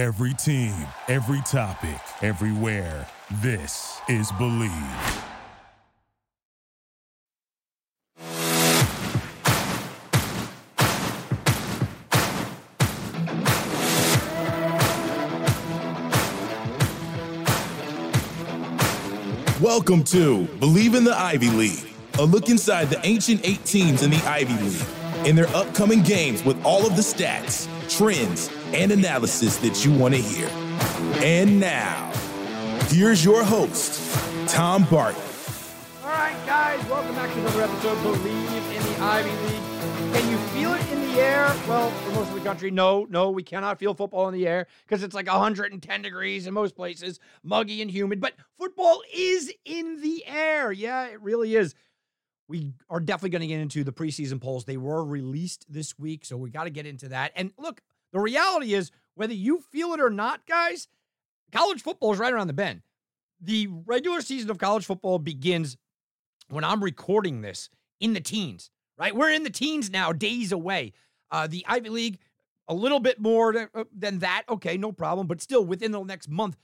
Every team, every topic, everywhere. This is Bleav. Welcome to Bleav in the Ivy League, a look inside the ancient eight teams in the Ivy League and their upcoming games with all of the stats, trends, and analysis that you want to hear. And now, here's your host, Tom Barton. All right, guys, welcome back to another episode Bleav in the Ivy League. Can you feel it in the air? Well, for most of the country, no, no, we cannot feel football in the air because it's like 110 degrees in most places, muggy and humid. But football is in the air. Yeah, it really is. We are definitely going to get into the preseason polls. They were released this week, so we got to get into that. And look, the reality is, whether you feel it or not, guys, college football is right around the bend. The regular season of college football begins when I'm recording this in the teens right? We're in the teens now, days away. Uh, the Ivy League, a little bit more uh, than that. Okay, no problem, but still within the next month.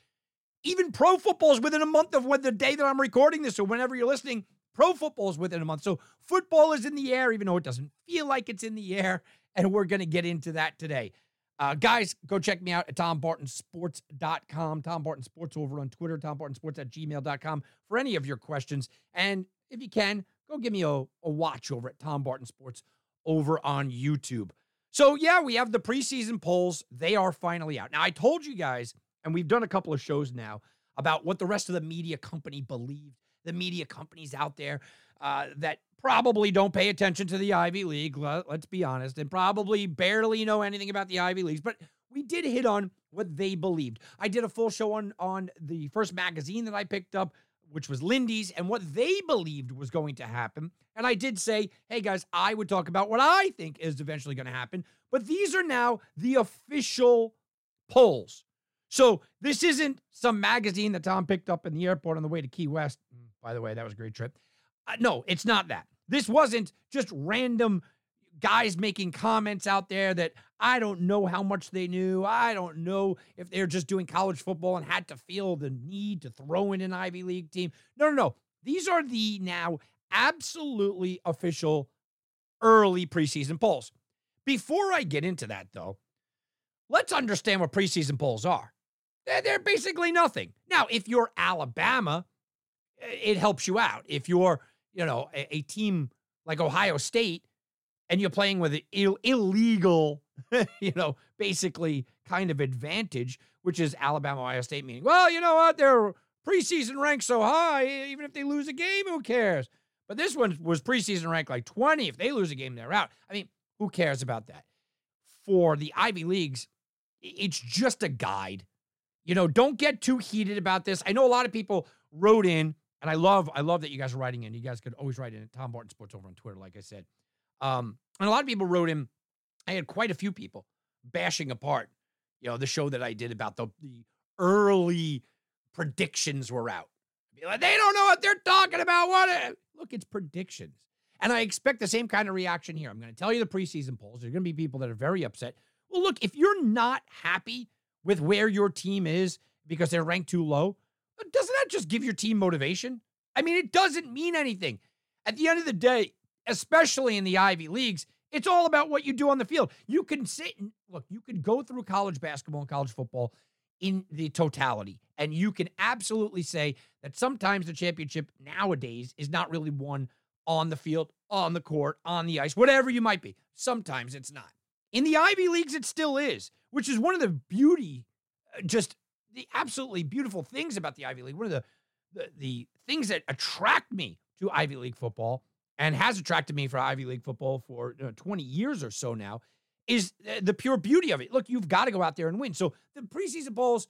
Even pro football is within a month of when the day that I'm recording this, or whenever you're listening. Pro football is within a month. So football is in the air, even though it doesn't feel like it's in the air. And we're going to get into that today. Uh, guys, go check me out at TomBartonSports.com. Tom Barton Sports over on Twitter, TomBartonSports at gmail.com for any of your questions. And if you can, go give me a, a watch over at Tom Barton Sports over on YouTube. So, yeah, we have the preseason polls. They are finally out. Now, I told you guys, and we've done a couple of shows now about what the rest of the media company believed. The media companies out there uh, that probably don't pay attention to the Ivy League, let's be honest, and probably barely know anything about the Ivy Leagues, but we did hit on what they believed. I did a full show on on the first magazine that I picked up which was Lindy's, and what they believed was going to happen. And I did say, hey guys, I would talk about what I think is eventually going to happen. But these are now the official polls. So this isn't some magazine that Tom picked up in the airport on the way to Key West. Mm, by the way, that was a great trip. Uh, no, it's not that. This wasn't just random guys making comments out there that I don't know how much they knew. I don't know if they're just doing college football and had to feel the need to throw in an Ivy League team. No, no, no. These are the now absolutely official early preseason polls. Before I get into that, though, let's understand what preseason polls are. They're, they're basically nothing. Now, if you're Alabama, it helps you out. If you're, you know, a, a team like Ohio State, and you're playing with an Ill- illegal, you know, basically kind of advantage, which is Alabama, Ohio State, meaning, well, you know what? Their preseason ranked so high, even if they lose a game, who cares? But this one was preseason ranked like 20. If they lose a game, they're out. I mean, who cares about that? For the Ivy Leagues, it's just a guide. You know, don't get too heated about this. I know a lot of people wrote in, and I love, I love that you guys are writing in. You guys could always write in Tom Barton Sports over on Twitter, like I said. Um, and a lot of people wrote him. I had quite a few people bashing apart, you know, the show that I did about the, the early predictions were out. Like, they don't know what they're talking about. What? Look, it's predictions. And I expect the same kind of reaction here. I'm going to tell you the preseason polls. There's going to be people that are very upset. Well, look, if you're not happy with where your team is because they're ranked too low, doesn't that just give your team motivation? I mean, it doesn't mean anything. At the end of the day, especially in the Ivy Leagues, it's all about what you do on the field. You can sit and look, you could go through college basketball and college football in the totality, and you can absolutely say that sometimes the championship nowadays is not really won on the field, on the court, on the ice, whatever you might be. Sometimes it's not. In the Ivy Leagues, it still is, which is one of the beauty, uh, just the absolutely beautiful things about the Ivy League. One of the, the, the things that attract me to Ivy League football and has attracted me for Ivy League football for you know, 20 years or so now is the pure beauty of it. Look, you've got to go out there and win. So the preseason polls,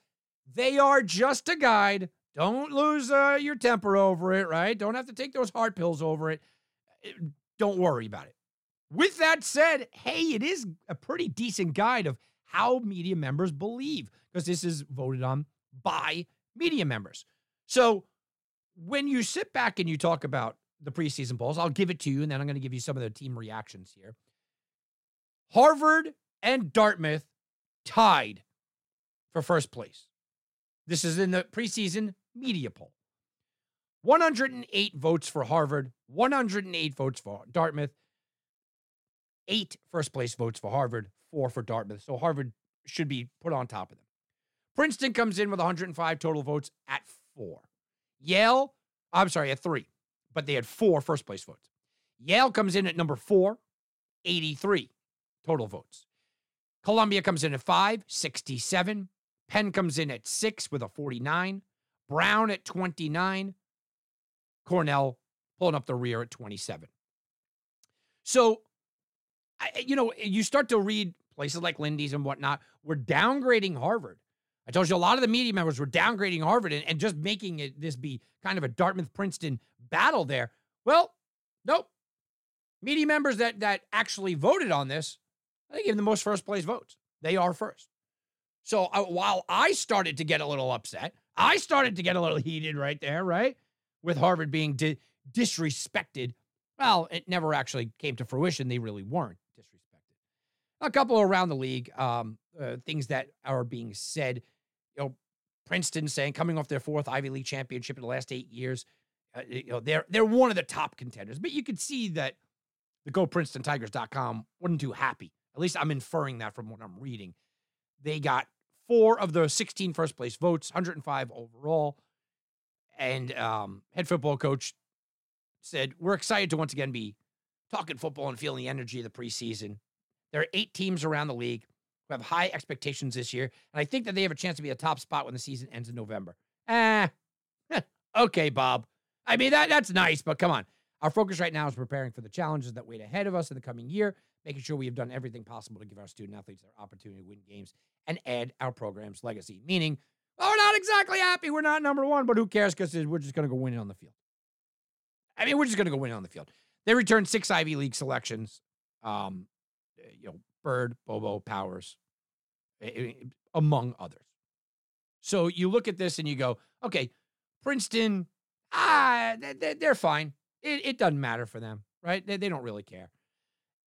they are just a guide. Don't lose uh, your temper over it, right? Don't have to take those heart pills over it. Uh, don't worry about it. With that said, hey, it is a pretty decent guide of how media members believe because this is voted on by media members. So when you sit back and you talk about the preseason polls. I'll give it to you, and then I'm going to give you some of the team reactions here. Harvard and Dartmouth tied for first place. This is in the preseason media poll. 108 votes for Harvard, 108 votes for Dartmouth, eight first place votes for Harvard, four for Dartmouth. So Harvard should be put on top of them. Princeton comes in with 105 total votes at four. Yale, I'm sorry, at three, but they had four first place votes. Yale comes in at number four, 83 total votes. Columbia comes in at five, 67. Penn comes in at six with a 49. Brown at 29. Cornell pulling up the rear at 27. So, you know, you start to read places like Lindy's and whatnot, we're downgrading Harvard. I told you a lot of the media members were downgrading Harvard and, and just making it this be kind of a Dartmouth Princeton battle there. Well, nope. Media members that that actually voted on this, they gave the most first place votes. They are first. So uh, while I started to get a little upset, I started to get a little heated right there, right? With Harvard being di- disrespected. Well, it never actually came to fruition. They really weren't. A couple around the league, um, uh, things that are being said. You know, Princeton saying coming off their fourth Ivy League championship in the last eight years, uh, you know they're they're one of the top contenders. But you could see that the GoPrincetonTigers.com wasn't too happy. At least I'm inferring that from what I'm reading. They got four of the 16 first place votes, 105 overall. And um, head football coach said, We're excited to once again be talking football and feeling the energy of the preseason. There are eight teams around the league who have high expectations this year. And I think that they have a chance to be a top spot when the season ends in November. Eh, okay, Bob. I mean, that that's nice, but come on. Our focus right now is preparing for the challenges that wait ahead of us in the coming year, making sure we have done everything possible to give our student athletes their opportunity to win games and add our program's legacy. Meaning, well, we're not exactly happy. We're not number one, but who cares? Because we're just going to go win it on the field. I mean, we're just going to go win it on the field. They returned six Ivy League selections. Um, you know, Bird, Bobo, Powers, among others. So you look at this and you go, okay, Princeton, ah, they're fine. It, doesn't matter for them, right? They, don't really care.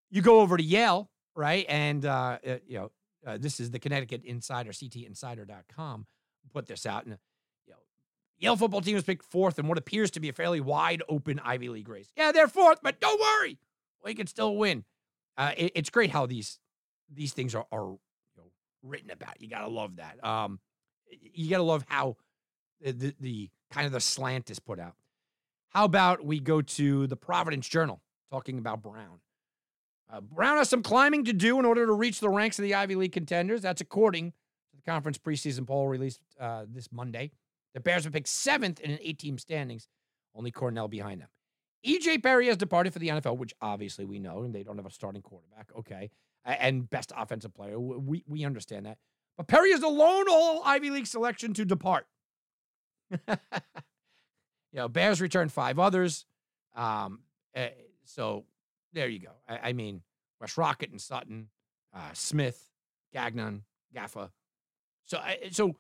You go over to Yale, right? And, uh you know, uh, this is the Connecticut Insider, CTInsider.com, put this out. And, you know, Yale football team was picked fourth in what appears to be a fairly wide open Ivy League race. Yeah, they're fourth, but don't worry. We can still win. Uh, it, it's great how these these things are, are you know, written about. You got to love that. Um, you got to love how the, the, the kind of the slant is put out. How about we go to the Providence Journal talking about Brown? Uh, Brown has some climbing to do in order to reach the ranks of the Ivy League contenders. That's according to the conference preseason poll released uh, this Monday. The Bears were picked seventh in an eight team standings, only Cornell behind them. EJ Perry has departed for the NFL, which obviously we know, and they don't have a starting quarterback. Okay. And best offensive player. We, we understand that. But Perry is the lone all Ivy League selection to depart. You know, Bears returned five others. Um, uh, so there you go. I, I, mean, West Rocket and Sutton, uh, Smith, Gagnon, Gaffa. So, uh, so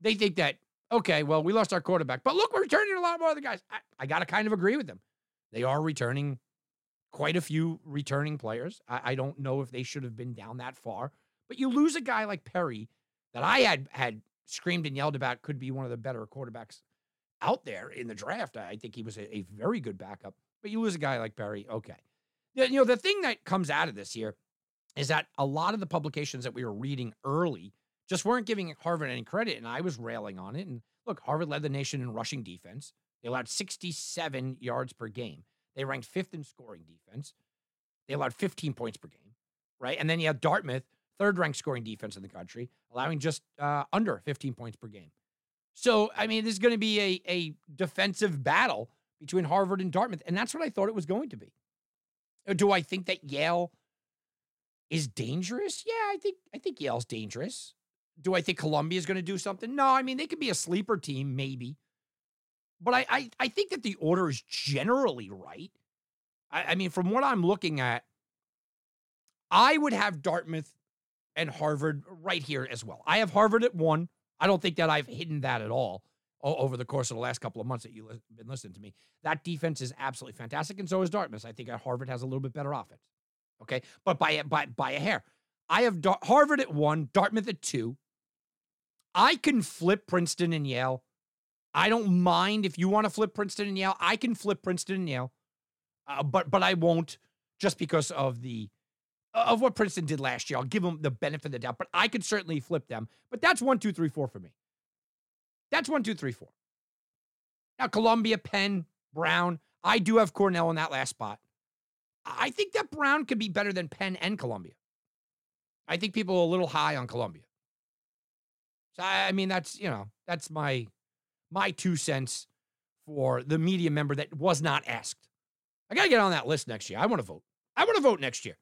they think that okay, well, we lost our quarterback, but look, we're returning a lot more other guys. I, I got to kind of agree with them. They are returning quite a few returning players. I, I don't know if they should have been down that far, but you lose a guy like Perry that I had had screamed and yelled about could be one of the better quarterbacks out there in the draft. I think he was a, a very good backup. But you lose a guy like Perry, okay. You know, the thing that comes out of this here is that a lot of the publications that we were reading early just weren't giving Harvard any credit. And I was railing on it. And look, Harvard led the nation in rushing defense. They allowed 67 yards per game. They ranked fifth in scoring defense. They allowed 15 points per game, right? And then you have Dartmouth, third ranked scoring defense in the country, allowing just uh, under 15 points per game. So, I mean, this is going to be a, a defensive battle between Harvard and Dartmouth. And that's what I thought it was going to be. Uh, do I think that Yale is dangerous? Yeah, I think I think Yale's dangerous. Do I think Columbia is going to do something? No, I mean they could be a sleeper team, maybe. But I I, I think that the order is generally right. I, I mean, from what I'm looking at, I would have Dartmouth and Harvard right here as well. I have Harvard at one. I don't think that I've hidden that at all over the course of the last couple of months that you've been listening to me. That defense is absolutely fantastic, and so is Dartmouth. I think Harvard has a little bit better offense. Okay, but by by by a hair. I have Dar- Harvard at one, Dartmouth at two. I can flip Princeton and Yale. I don't mind if you want to flip Princeton and Yale. I can flip Princeton and Yale, uh, but but I won't just because of the of what Princeton did last year. I'll give them the benefit of the doubt, but I could certainly flip them. But that's one, two, three, four for me. That's one, two, three, four. Now Columbia, Penn, Brown. I do have Cornell in that last spot. I think that Brown could be better than Penn and Columbia. I think people are a little high on Columbia. So I mean, that's you know, that's my my two cents for the media member that was not asked. I gotta get on that list next year. I want to vote. I want to vote next year.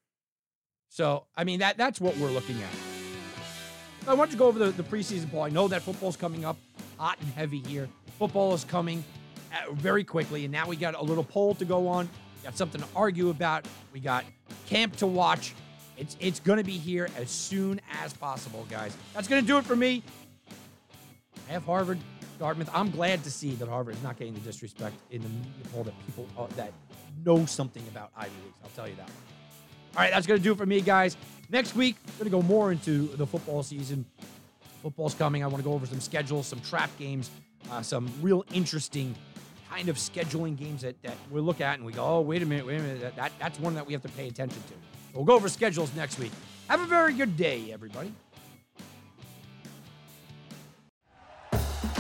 So I mean that that's what we're looking at. I want to go over the, the preseason poll. I know that football's coming up hot and heavy here. Football is coming uh, very quickly, and now we got a little poll to go on. Got something to argue about. We got camp to watch. It's it's going to be here as soon as possible, guys. That's going to do it for me. I have Harvard, Dartmouth. I'm glad to see that Harvard is not getting the disrespect in the media poll that people uh, that know something about Ivy Leagues. I'll tell you that one. All right, that's going to do it for me, guys. Next week, we're going to go more into the football season. Football's coming. I want to go over some schedules, some trap games, uh, some real interesting kind of scheduling games that, that we look at and we go, oh, wait a minute, wait a minute. That, that, that's one that we have to pay attention to. We'll go over schedules next week. Have a very good day, everybody.